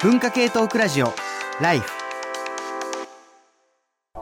文化系トークラジオライフ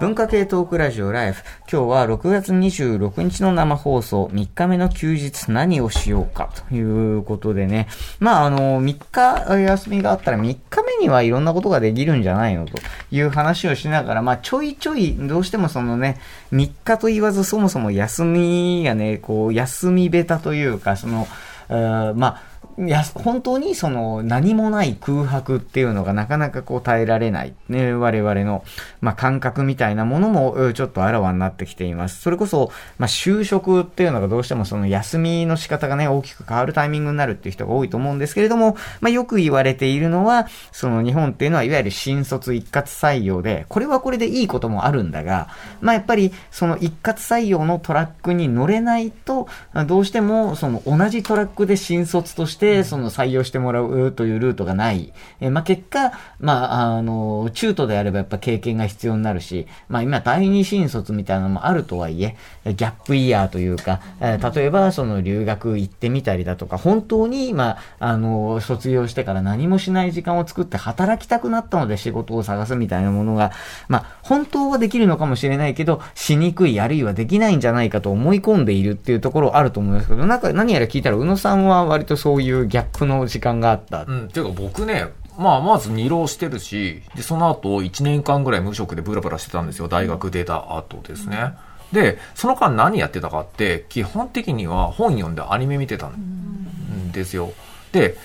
文化系トークラジオライフ。今日は6月26日の生放送、3日目の休日何をしようかということでね。まあ、あの、3日休みがあったら3日目にはいろんなことができるんじゃないのという話をしながら、まあ、ちょいちょい、どうしてもそのね、3日と言わずそもそも休みがね、こう、休みベタというか、その、まあ、いや、本当にその何もない空白っていうのがなかなかこう耐えられない、ね、我々の、まあ、感覚みたいなものもちょっとあらわになってきています。それこそ、まあ、就職っていうのがどうしてもその休みの仕方がね、大きく変わるタイミングになるっていう人が多いと思うんですけれども、まあ、よく言われているのは、その日本っていうのはいわゆる新卒一括採用で、これはこれでいいこともあるんだが、まあ、やっぱりその一括採用のトラックに乗れないと、どうしてもその同じトラックで新卒として、その採用してもらうというルートがない。えまあ、結果、まあ、あの、中途であればやっぱ経験が必要になるし、まあ、今、第二新卒みたいなのもあるとはいえ、ギャップイヤーというか、え例えば、その留学行ってみたりだとか、本当に、まあ、あの、卒業してから何もしない時間を作って働きたくなったので仕事を探すみたいなものが、まあ、本当はできるのかもしれないけど、しにくい、あるいはできないんじゃないかと思い込んでいるっていうところあると思いますけど、なんか何やら聞いたら、宇野さんは割とそういうギャップの時間があった。うん、ていうか僕ね、まあ、まず二浪してるし、で、その後1年間ぐらい無職でブラブラしてたんですよ。大学出た後ですね。で、その間何やってたかって、基本的には本読んでアニメ見てたんですよ。で、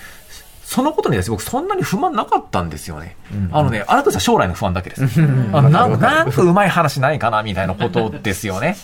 そのことにです僕そんなに不満なかったんですよね。うん、あのね、あなたは将来の不安だけです。あの なんなんかうまい話ないかなみたいなことですよね。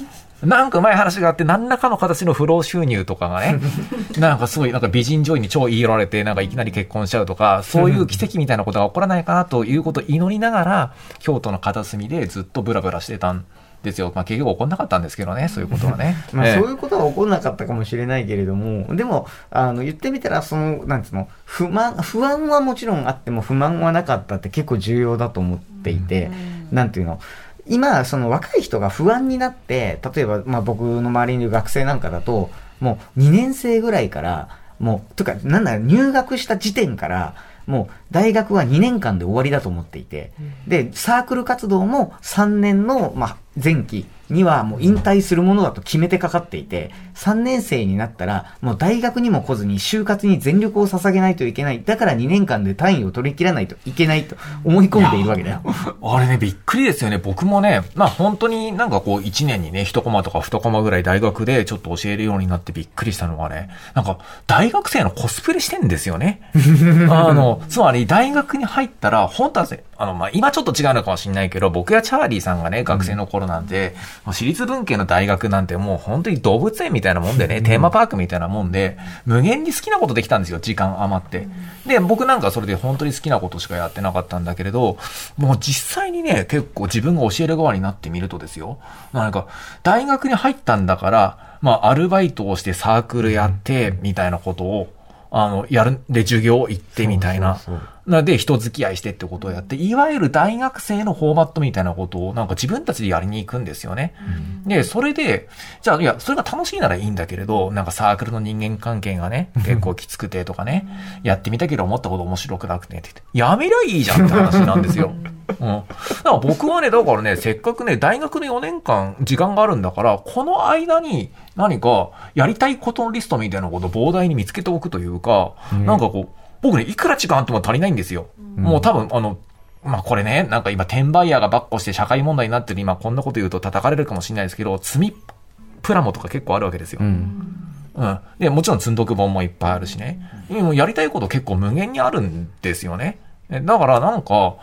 なんかうまい話があって、何らかの形の不労収入とかがね、なんかすごい、なんか美人女医に超言い寄られて、なんかいきなり結婚しちゃうとか、そういう奇跡みたいなことが起こらないかなということを祈りながら、京都の片隅でずっとブラブラしてたんですよ。まあ結局起こんなかったんですけどね、そういうことはね。まあそういうことは起こんなかったかもしれないけれども、でも、あの、言ってみたら、その、なんつうの、不満、不安はもちろんあっても不満はなかったって結構重要だと思っていて、なんていうの、今、その若い人が不安になって、例えば、まあ僕の周りにいる学生なんかだと、もう2年生ぐらいから、もう、とか、なんだ入学した時点から、もう大学は2年間で終わりだと思っていて、で、サークル活動も3年の、まあ、前期、にはもう引退するものだと決めてかかっていて、3年生になったら、もう大学にも来ずに就活に全力を捧げないといけない。だから2年間で単位を取り切らないといけないと思い込んでいるわけだよ。あれね、びっくりですよね。僕もね、まあ本当になんかこう1年にね、1コマとか2コマぐらい大学でちょっと教えるようになってびっくりしたのはね、なんか大学生のコスプレしてんですよね。あの、つまり大学に入ったら、本当はあの、まあ今ちょっと違うのかもしれないけど、僕やチャーリーさんがね、学生の頃なんで、私立文系の大学なんてもう本当に動物園みたいなもんでね、テーマパークみたいなもんで、無限に好きなことできたんですよ、時間余って。で、僕なんかそれで本当に好きなことしかやってなかったんだけれど、もう実際にね、結構自分が教える側になってみるとですよ、なんか、大学に入ったんだから、まあ、アルバイトをしてサークルやって、みたいなことを、あの、やる、で、授業行ってみたいな。そうそうそうなで、人付き合いしてってことをやって、いわゆる大学生のフォーマットみたいなことをなんか自分たちでやりに行くんですよね。うん、で、それで、じゃあ、いや、それが楽しいならいいんだけれど、なんかサークルの人間関係がね、結構きつくてとかね、やってみたけど思ったこと面白くなくてってって、やめりゃいいじゃんって話なんですよ。うん。だから僕はね、だからね、せっかくね、大学の4年間時間があるんだから、この間に何かやりたいことのリストみたいなことを膨大に見つけておくというか、うん、なんかこう、僕ね、いくら時間あっても足りないんですよ。うん、もう多分、あの、まあこれね、なんか今、転売ヤーがばっこして社会問題になってる今、こんなこと言うと叩かれるかもしれないですけど、積みプラモとか結構あるわけですよ。うん。うん。で、もちろん積んどく本もいっぱいあるしね。もうやりたいこと結構無限にあるんですよね。だからなんか、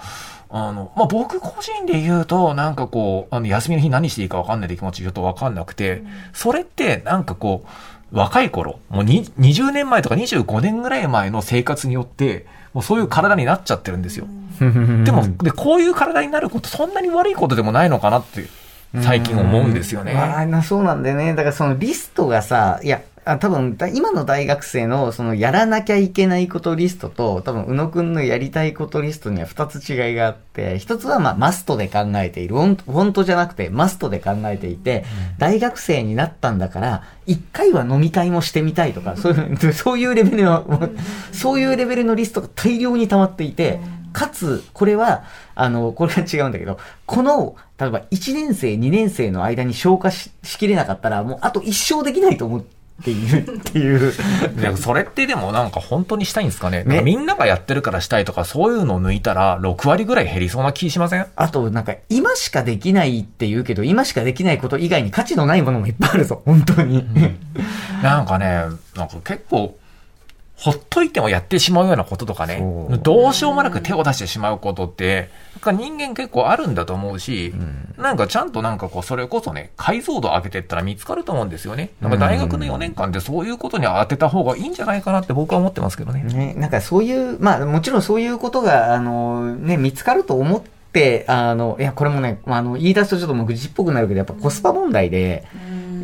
あの、まあ、僕個人で言うと、なんかこう、あの、休みの日何していいかわかんないって気持ちちょっとわかんなくて、それってなんかこう、若い頃、もう20年前とか25年ぐらい前の生活によって、もうそういう体になっちゃってるんですよ。でも、で、こういう体になること、そんなに悪いことでもないのかなって、最近思うんですよね。ああ、そうなんだよね。だからそのリストがさ、いや、あ多分、今の大学生の、その、やらなきゃいけないことリストと、多分、宇野くんのやりたいことリストには二つ違いがあって、一つは、まあ、マストで考えている。フォントじゃなくて、マストで考えていて、大学生になったんだから、一回は飲み会もしてみたいとか、そういう、そういうレベルの、そういうレベルのリストが大量に溜まっていて、かつ、これは、あの、これは違うんだけど、この、例えば1年生、2年生の間に消化ししきれなかったら、もうあと一生できないと思っているっていう。それってでもなんか本当にしたいんですかね？ねなんかみんながやってるからしたいとか、そういうのを抜いたら、6割ぐらい減りそうな気しません？あと、なんか、今しかできないって言うけど、今しかできないこと以外に価値のないものもいっぱいあるぞ、本当に。なんかね、なんか結構、ほっといてもやってしまうようなこととかね。どうしようもなく手を出してしまうことって、なんか人間結構あるんだと思うし、なんかちゃんとなんかこう、それこそね、解像度上げてったら見つかると思うんですよね。なんか大学の4年間でそういうことに当てた方がいいんじゃないかなって僕は思ってますけどね。ね、なんかそういう、まあもちろんそういうことが、あの、ね、見つかると思って、あの、いや、これもね、まあ、あの、言い出すとちょっともう愚痴っぽくなるけど、やっぱコスパ問題で、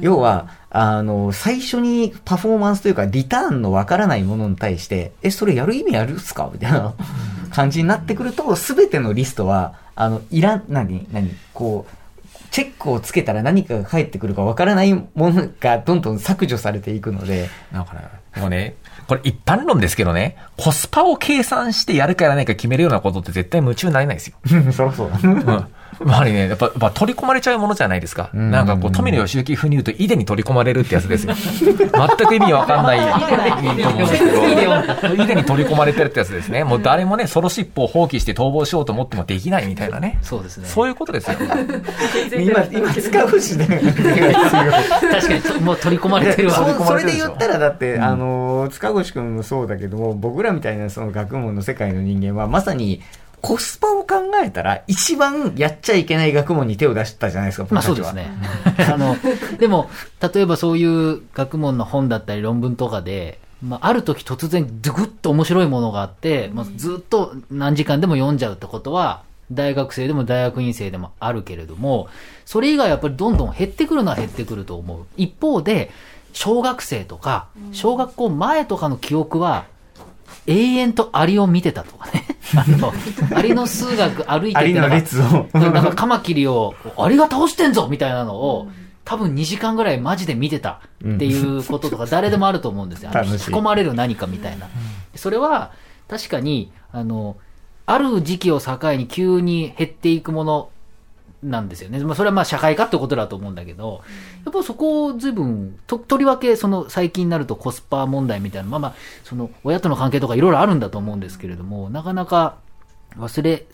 要は、あの、最初にパフォーマンスというか、リターンのわからないものに対して、え、それやる意味あるっすか？みたいな感じになってくると、すべてのリストは、あの、いらん、何、何、こう、チェックをつけたら何かが返ってくるかわからないものがどんどん削除されていくので、なんかね、もうね、これ一般論ですけどね、コスパを計算してやるかやらないか決めるようなことって絶対夢中になれないですよ。そらそうだ。うん。やはりね、やっぱ、やっぱ取り込まれちゃうものじゃないですか。んなんかこう、富野義行風に言うと、イデに取り込まれるってやつですよ。全く意味わかんないと思うんですけど、イデに取り込まれてるってやつですね。もう誰もね、ソロシップを放棄して逃亡しようと思ってもできないみたいなね。そうですね。そういうことですよ。今、今使うしね。確かにと、もう取り込まれてるわ。そそれで言ったら、だって、あの、塚越くんもそうだけども、僕らみたいなその学問の世界の人間は、まさに、コスパを考えたら、一番やっちゃいけない学問に手を出したじゃないですか、まあ僕たちはそうですね。あの、でも、例えばそういう学問の本だったり論文とかで、まあ、ある時突然、ドゥグッと面白いものがあって、まあ、ずっと何時間でも読んじゃうってことは、大学生でも大学院生でもあるけれども、それ以外はやっぱりどんどん減ってくるのは減ってくると思う。一方で、小学生とか、小学校前とかの記憶は、永遠とアリを見てたとかね。あの、アリの数学歩いててアリの列を。なんかカマキリを、アリが倒してんぞみたいなのを、多分2時間ぐらいマジで見てたっていうこととか 誰でもあると思うんですよ。あの引き込まれる何かみたいな。それは確かに、あの、ある時期を境に急に減っていくものなんですよね。まあ、それはまあ社会化ってことだと思うんだけど、やっぱそこを随分、と、とりわけその最近になるとコスパ問題みたいな、まあまあ、その親との関係とかいろいろあるんだと思うんですけれども、なかなか忘れ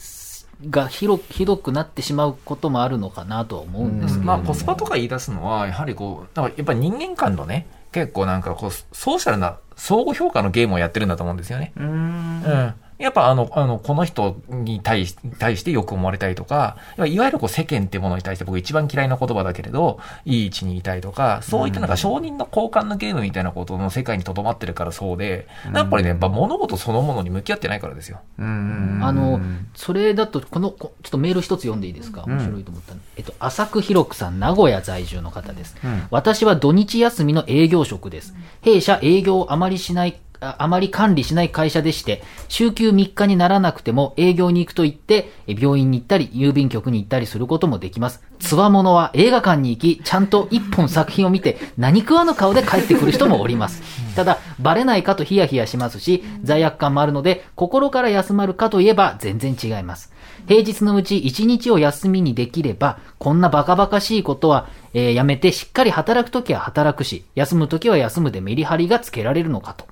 が広く、ひどくなってしまうこともあるのかなとは思うんですけれども。まあ、コスパとか言い出すのは、やはりこう、なんかやっぱり人間間のね、結構なんかこう、ソーシャルな相互評価のゲームをやってるんだと思うんですよね。うーんうん。やっぱあの、あの、この人に対し対してよく思われたいとか、いわゆるこう世間っていうものに対して僕一番嫌いな言葉だけれど、いい位置にいたいとか、そういったなんか承認の交換のゲームみたいなことの世界にとどまってるからそうで、やっぱりね、やっぱ物事そのものに向き合ってないからですよ。うんうんあの、それだと、この、こちょっとメール一つ読んでいいですか？面白いと思ったの。えっと、浅く広くさん、名古屋在住の方です。うん私は土日休みの営業職です。弊社営業をあまりしない、あまり管理しない会社でして、週休3日にならなくても営業に行くと言って、病院に行ったり、郵便局に行ったりすることもできます。つわものは映画館に行き、ちゃんと一本作品を見て、何食わぬ顔で帰ってくる人もおります。ただ、バレないかとヒヤヒヤしますし、罪悪感もあるので、心から休まるかといえば全然違います。平日のうち1日を休みにできれば、こんなバカバカしいことは、えーやめてしっかり働くときは働くし、休むときは休むでメリハリがつけられるのかと。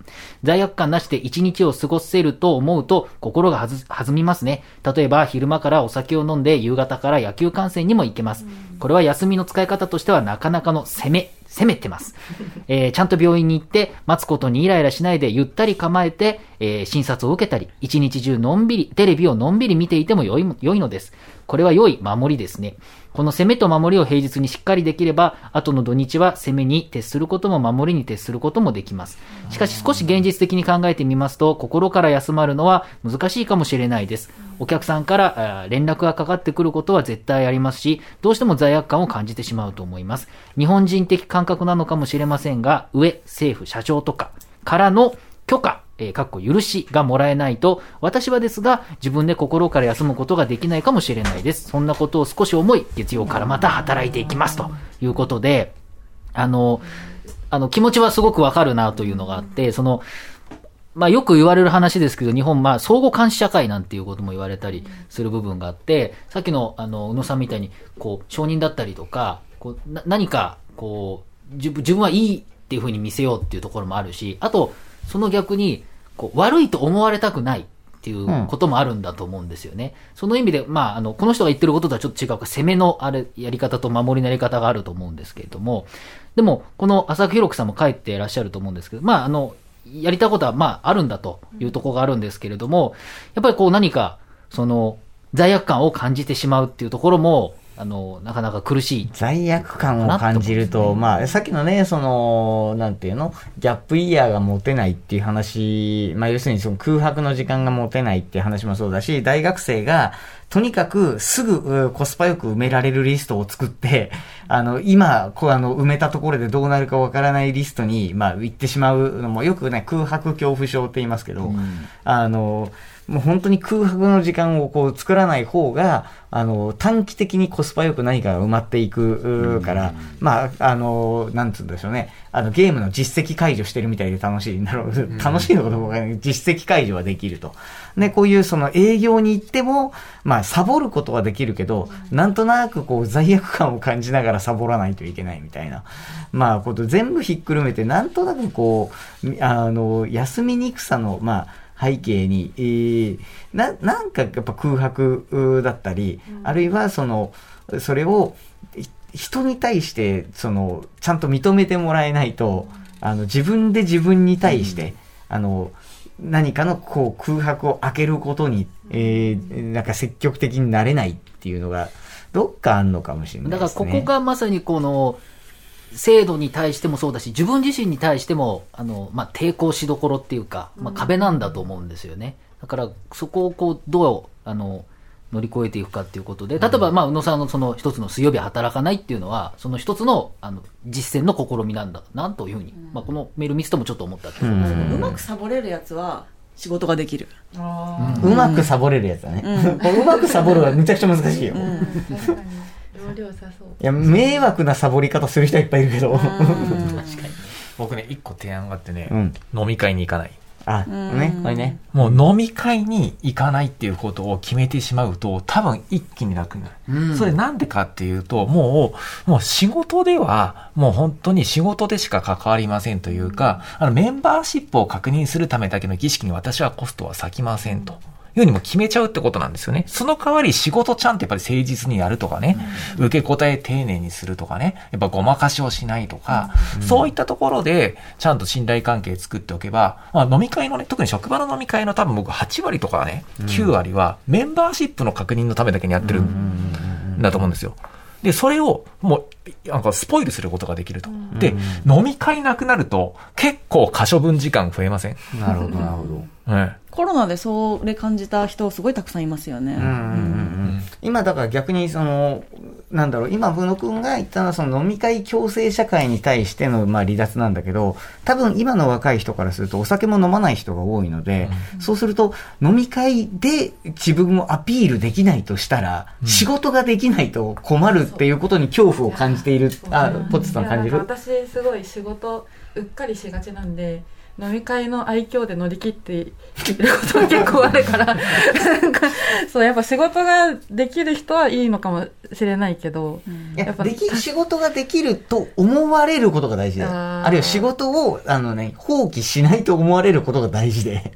罪悪感なしで1日を過ごせると思うと心が弾みますね。例えば昼間からお酒を飲んで夕方から野球観戦にも行けます。これは休みの使い方としてはなかなかの攻め、攻めてます。えーちゃんと病院に行って、待つことにイライラしないでゆったり構えて、えー診察を受けたり、一日中のんびり、テレビをのんびり見ていても良い良いのです。これは良い守りですね。この攻めと守りを平日にしっかりできれば、後の土日は攻めに徹することも守りに徹することもできます。しかし少し現実的に考えてみますと、心から休まるのは難しいかもしれないです。お客さんから連絡がかかってくることは絶対ありますし、どうしても罪悪感を感じてしまうと思います。日本人的感覚なのかもしれませんが、上、政府、社長とかからの許可、えー、かっこ許しがもらえないと、私はですが、自分で心から休むことができないかもしれないです。そんなことを少し思い、月曜からまた働いていきます。ということで、あの、あの、気持ちはすごくわかるなというのがあって、その、まあよく言われる話ですけど、日本、まあ相互監視社会なんていうことも言われたりする部分があって、さっきの、あの、宇野さんみたいに、こう、承認だったりとか、こう、な何か、こう、自分自分はいいっていうふうに見せようっていうところもあるし、あと、その逆に、こう、悪いと思われたくないっていうこともあるんだと思うんですよね。その意味で、まあ、あの、この人が言ってることとはちょっと違うか、攻めのあれ、やり方と守りのやり方があると思うんですけれども、でも、この浅く弘樹さんも書いていらっしゃると思うんですけど、まあ、あの、やりたいことは、まあ、あるんだというところがあるんですけれども、やっぱりこう何か、その、罪悪感を感じてしまうっていうところも、あの、なかなか苦しい。罪悪感を感じると、まあ、さっきのね、その、なんていうの、ギャップイヤーが持てないっていう話、まあ、要するにその空白の時間が持てないっていう話もそうだし、大学生が、とにかくすぐうコスパよく埋められるリストを作って、あの、今、こう、あの、埋めたところでどうなるかわからないリストに、まあ、行ってしまうのも、よくね、空白恐怖症って言いますけど、あの、もう本当に空白の時間をこう作らない方が、あの、短期的にコスパよく何かが埋まっていくから、まあ、あの、なんつうんでしょうね。あの、ゲームの実績解除してるみたいで楽しいんだろう。楽しいのかどうか実績解除はできると。で、こういうその営業に行っても、まあ、サボることはできるけど、なんとなくこう、罪悪感を感じながらサボらないといけないみたいな。まあ、こと全部ひっくるめて、なんとなくこう、あの、休みにくさの、まあ、背景に、えーな、なんかやっぱ空白うだったり、あるいはその、それをい人に対して、その、ちゃんと認めてもらえないと、あの、自分で自分に対して、あの、何かのこう空白を開けることに、えーなんか積極的になれないっていうのが、どっかあんのかもしれないだですね。からここがまさにこの、制度に対してもそうだし、自分自身に対しても、あの、まあ、抵抗しどころっていうか、まあ、壁なんだと思うんですよね。だから、そこをこう、どう、あの、乗り越えていくかっていうことで、例えば、まあ、宇野さんのその一つの水曜日働かないっていうのは、その一つの、あの、実践の試みなんだな、というふうに、まあ、このメール見ててもちょっと思ったっていうことですね。うまくサボれるやつは仕事ができる。うまくサボれるやつだね。う まくサボるはめちゃくちゃ難しいよ。ういや、迷惑なサボり方する人はいっぱいいるけど。僕ね、一個提案があってね、うん飲み会に行かない。あ、ね、これね。もう飲み会に行かないっていうことを決めてしまうと、多分一気に楽になる。それなんでかっていうと、もう、もう仕事では、もう本当に仕事でしか関わりませんというか、あのメンバーシップを確認するためだけの儀式に私はコストは割きませんと。いうにも決めちゃうってことなんですよね。その代わり仕事ちゃんとやっぱり誠実にやるとかね、受け答え丁寧にするとかね、やっぱごまかしをしないとか、そういったところでちゃんと信頼関係作っておけば、まあ飲み会のね、特に職場の飲み会の多分僕8割とかね、9割はメンバーシップの確認のためだけにやってるんだと思うんですよ。で、それをもう、なんかスポイルすることができると。で、飲み会なくなると結構可処分時間増えません？なるほど、なるほど。はい。コロナでそれ感じた人すごいたくさんいますよね。うんうんうんうん。今だから逆にその、なんだろう、今、宇野くんが言ったのはその飲み会共生社会に対してのまあ離脱なんだけど、多分今の若い人からするとお酒も飲まない人が多いので、そうすると飲み会で自分をアピールできないとしたら、仕事ができないと困るっていうことに恐怖を感じている、あ、ポッツさん感じる？私すごい仕事うっかりしがちなんで飲み会の愛嬌で乗り切っていることが結構あるからなんかそうやっぱ仕事ができる人はいいのかもしれないけど、いややっぱでき仕事ができると思われることが大事で、あるいは仕事を、あのね、放棄しないと思われることが大事で、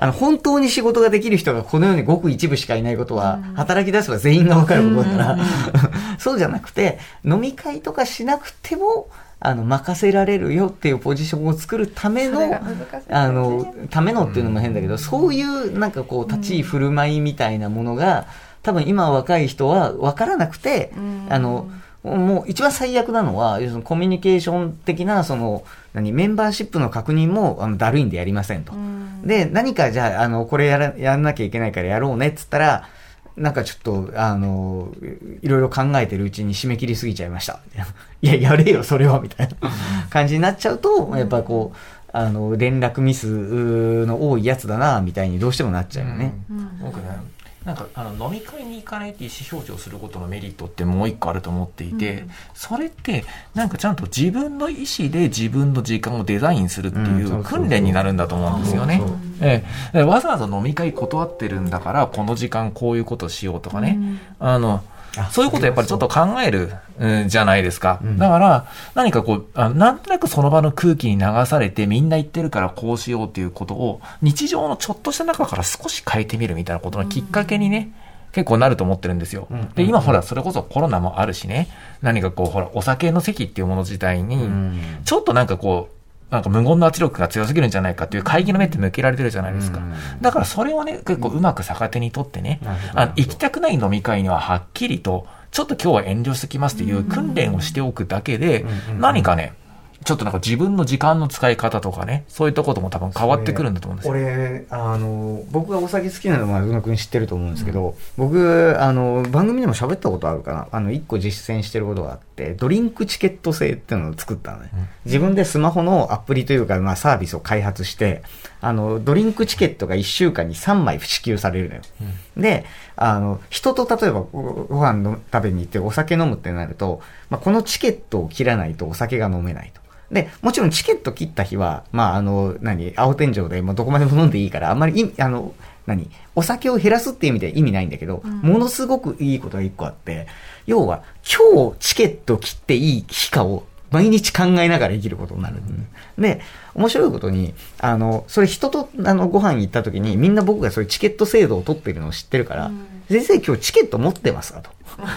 あの、本当に仕事ができる人がこの世にごく一部しかいないことは、働き出せば全員がわかることだから、そうじゃなくて、飲み会とかしなくても、あの、任せられるよっていうポジションを作るためのね。あの、ためのっていうのも変だけど、そういうなんかこう、立ち居振る舞いみたいなものが、多分今若い人は分からなくて、あの、もう一番最悪なのは、要するにコミュニケーション的な、その、何、メンバーシップの確認も、あの、だるいんでやりませんと。で、何かじゃあ、あの、これやら、やんなきゃいけないからやろうねっつったら、なんかちょっと、あの、いろいろ考えてるうちに締め切りすぎちゃいました。いや、やれよ、それは、みたいな感じになっちゃうと、やっぱこう、あの、連絡ミスの多いやつだな、みたいにどうしてもなっちゃうよね。僕ね、なんかあの飲み会に行かないって意思表示をすることのメリットってもう一個あると思っていて、それってなんかちゃんと自分の意思で自分の時間をデザインするっていう訓練になるんだと思うんですよね。ええ、わざわざ飲み会断ってるんだからこの時間こういうことしようとかね、あのあそういうことやっぱりちょっと考える、うん、じゃないですか。ん。だから、何かこうあ、なんとなくその場の空気に流されてみんな言ってるからこうしようっていうことを日常のちょっとした中から少し変えてみるみたいなことのきっかけにね、結構なると思ってるんですよ。で、今ほら、それこそコロナもあるしね、何かこう、ほら、お酒の席っていうもの自体に、ん。ちょっとなんかこう、なんか無言の圧力が強すぎるんじゃないかっていう会議の目って向けられてるじゃないですか。だからそれをね、結構うまく逆手にとってね、あの行きたくない飲み会にははっきりと、ちょっと今日は遠慮してきますっていう訓練をしておくだけで、何かね、ちょっとなんか自分の時間の使い方とかね、そういったことも多分変わってくるんだと思うんですよ。俺、あの、僕がお酒好きなのは、宇野くん知ってると思うんですけど、僕、あの、番組でも喋ったことあるかな。あの、一個実践してることがあって、ドリンクチケット制っていうのを作ったのね。自分でスマホのアプリというか、まあ、サービスを開発して、あの、ドリンクチケットが1週間に3枚支給されるのよ。で、あの、人と例えばごご飯の食べに行ってお酒飲むってなると、まあ、このチケットを切らないとお酒が飲めないと。で、もちろんチケット切った日は、まあ、あの、何、青天井で、まあ、どこまでも飲んでいいから、あんまりあの、何、お酒を減らすっていう意味では意味ないんだけど、ものすごくいいことが一個あって、要は、今日チケット切っていい日かを毎日考えながら生きることになる。で、面白いことに、あの、それ人とあのご飯行った時にみんな僕がそういうチケット制度を取ってるのを知ってるから、先生今日チケット持ってますかと。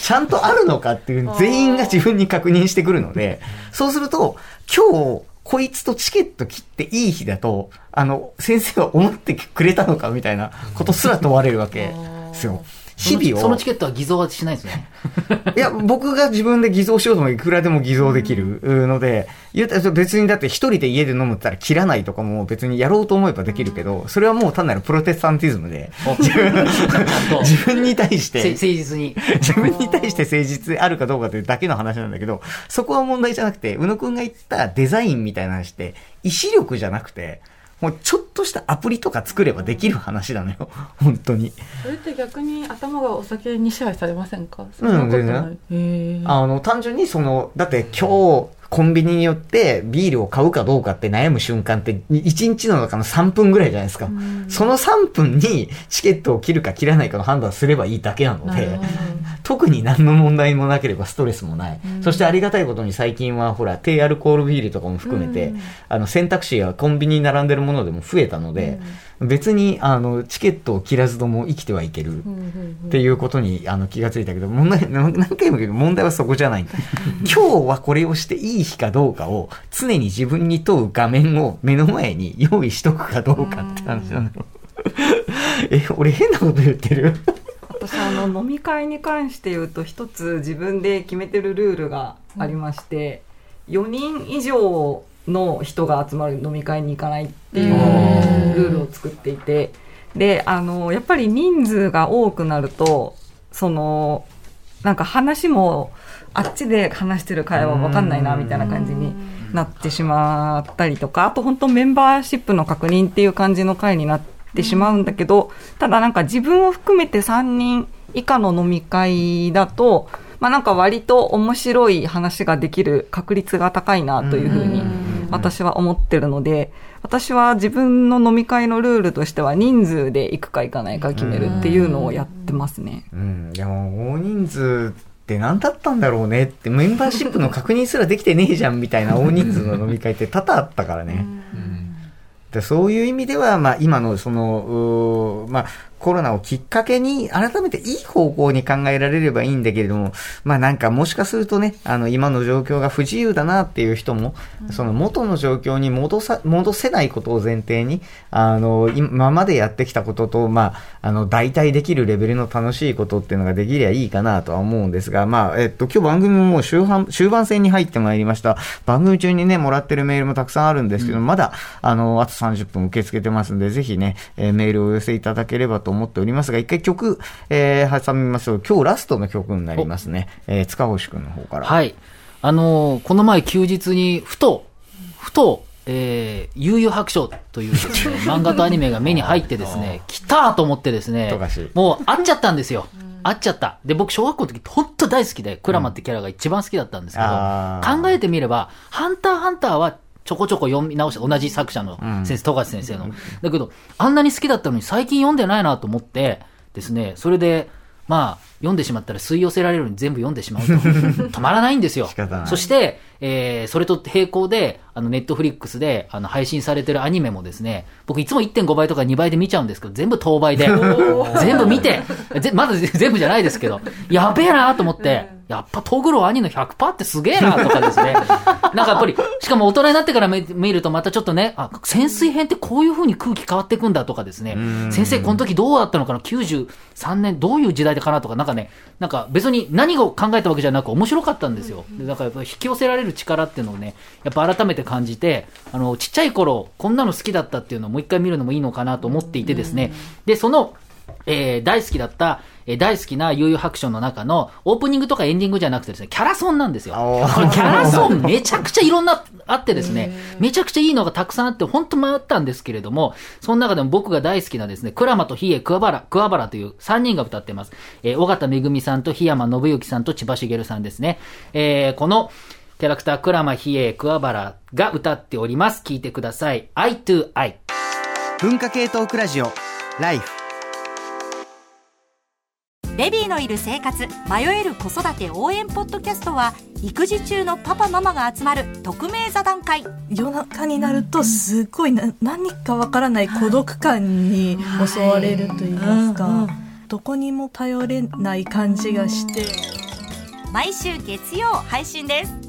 ちゃんとあるのかっていう全員が自分に確認してくるので、そうすると、今日、こいつとチケット切っていい日だと、あの、先生は思ってくれたのかみたいなことすら問われるわけですよ。日々を。そのチケットは偽造はしないですね。いや、僕が自分で偽造しようともいくらでも偽造できるので、言うたら別にだって一人で家で飲むったら切らないとかも別にやろうと思えばできるけど、それはもう単なるプロテスタンティズムで、自分に対しせて、誠実に。自分に対して誠実であるかどうかというだけの話なんだけど、そこは問題じゃなくて、宇野くんが言ったデザインみたいな話って、意志力じゃなくて、もうちょっとしたアプリとか作ればできる話なのよ。本当に。それって逆に頭がお酒に支配されませんか？そうんんなこと全然あの、単純にその、だって今日、コンビニによってビールを買うかどうかって悩む瞬間って1日の中の3分ぐらいじゃないですか。その3分にチケットを切るか切らないかの判断すればいいだけなので特に何の問題もなければストレスもない。そしてありがたいことに最近はほら、低アルコールビールとかも含めて、あの選択肢がコンビニに並んでるものでも増えたので、別にあのチケットを切らずとも生きてはいける。っていうことにあの気がついたけど、問題、何回も言うけど問題はそこじゃない。今日はこれをしていい日かどうかを常に自分に問う画面を目の前に用意しとくかどうかって話なの。よ。え、俺変なこと言ってる？私あの飲み会に関して言うと一つ自分で決めてるルールがありまして、4人以上の人が集まる飲み会に行かないっていうルールを作っていて。であのやっぱり人数が多くなるとそのなんか話もあっちで話してる会話わかんないなみたいな感じになってしまったりとかあと本当メンバーシップの確認っていう感じの会になってしまうんだけどただなんか自分を含めて3人以下の飲み会だとまあなんか割と面白い話ができる確率が高いなというふうに私は思ってるので私は自分の飲み会のルールとしては人数で行くか行かないか決めるっていうのをやってますね。うん、でも大人数って何だったんだろうねって、メンバーシップの確認すらできてねえじゃんみたいな 大人数の飲み会って多々あったからね。でそういう意味では、まあ、今のその、まあ、コロナをきっかけに、改めていい方向に考えられればいいんだけれども、まあなんかもしかするとね、あの、今の状況が不自由だなっていう人も、その元の状況に戻さ、戻せないことを前提に、あの、今までやってきたことと、まあ、あの、代替できるレベルの楽しいことっていうのができりゃいいかなとは思うんですが、まあ、えっと、今日番組ももう終盤、終盤戦に入ってまいりました。番組中にね、もらってるメールもたくさんあるんですけど、まだ、あの、あと30分受け付けてますんで、ぜひね、えーメールをお寄せいただければと思っておりますが、一回曲、えー挟みますと、今日ラストの曲になりますね。えー塚越くんの方から。はい。あのーこの前休日に、ふと、ふと、えー、悠々白書というね、漫画とアニメが目に入ってですね、来たと思ってですねもう会っちゃったんですよ。会っちゃった。で、僕、小学校の時、本当大好きで、クラマってキャラが一番好きだったんですけど、あー考えてみれば、ハンターハンターは、ちょこちょこ読み直して、同じ作者のん先生、富樫先生の。だけど、あんなに好きだったのに最近読んでないなと思って、ですね、それで、まあ、読んでしまったら吸い寄せられるように全部読んでしまうと。止まらないんですよそして、えーそれと並行で、あの、ネットフリックスで、あの、配信されてるアニメもですね、僕いつも1.5倍とか2倍で見ちゃうんですけど、全部当倍で、全部見て、ぜまだ全部じゃないですけど、やべえなと思って、やっぱトグロ兄の100%ってすげえなとかですね。なんかやっぱり、しかも大人になってから見見るとまたちょっとね、あ、潜水編ってこういう風に空気変わっていくんだとかですね。先生この時どうだったのかな ?93 年どういう時代でかなとか、なんかね、なんか別に何を考えたわけじゃなく面白かったんですよ。でだからやっぱ引き寄せられる力っていうのをね、やっぱ改めて感じて、あの、ちっちゃい頃、こんなの好きだったっていうのをもう一回見るのもいいのかなと思っていてですね。で、その、えー大好きだった、えー大好きな悠々白書の中のオープニングとかエンディングじゃなくてですね、キャラソンなんですよ。キャラソン めちゃくちゃいろんなあってですね、めちゃくちゃいいのがたくさんあって、本当迷ったんですけれども、その中でも僕が大好きなですね、クラマとヒエ、クワバラ、クワバラという3人が歌ってます。えー、尾形めぐみさんと檜山信之さんと千葉茂さんですね。えーこの、キャラクター、クラマ、ヒエ、クワバラが歌っております。聞いてください。Eye to Eye。文化系トークラジオライフベビーのいる生活迷える子育て応援ポッドキャストは育児中のパパママが集まる匿名座談会。夜中になるとすごいな何かわからない孤独感に襲われると言いますか、どこにも頼れない感じがして。毎週月曜配信です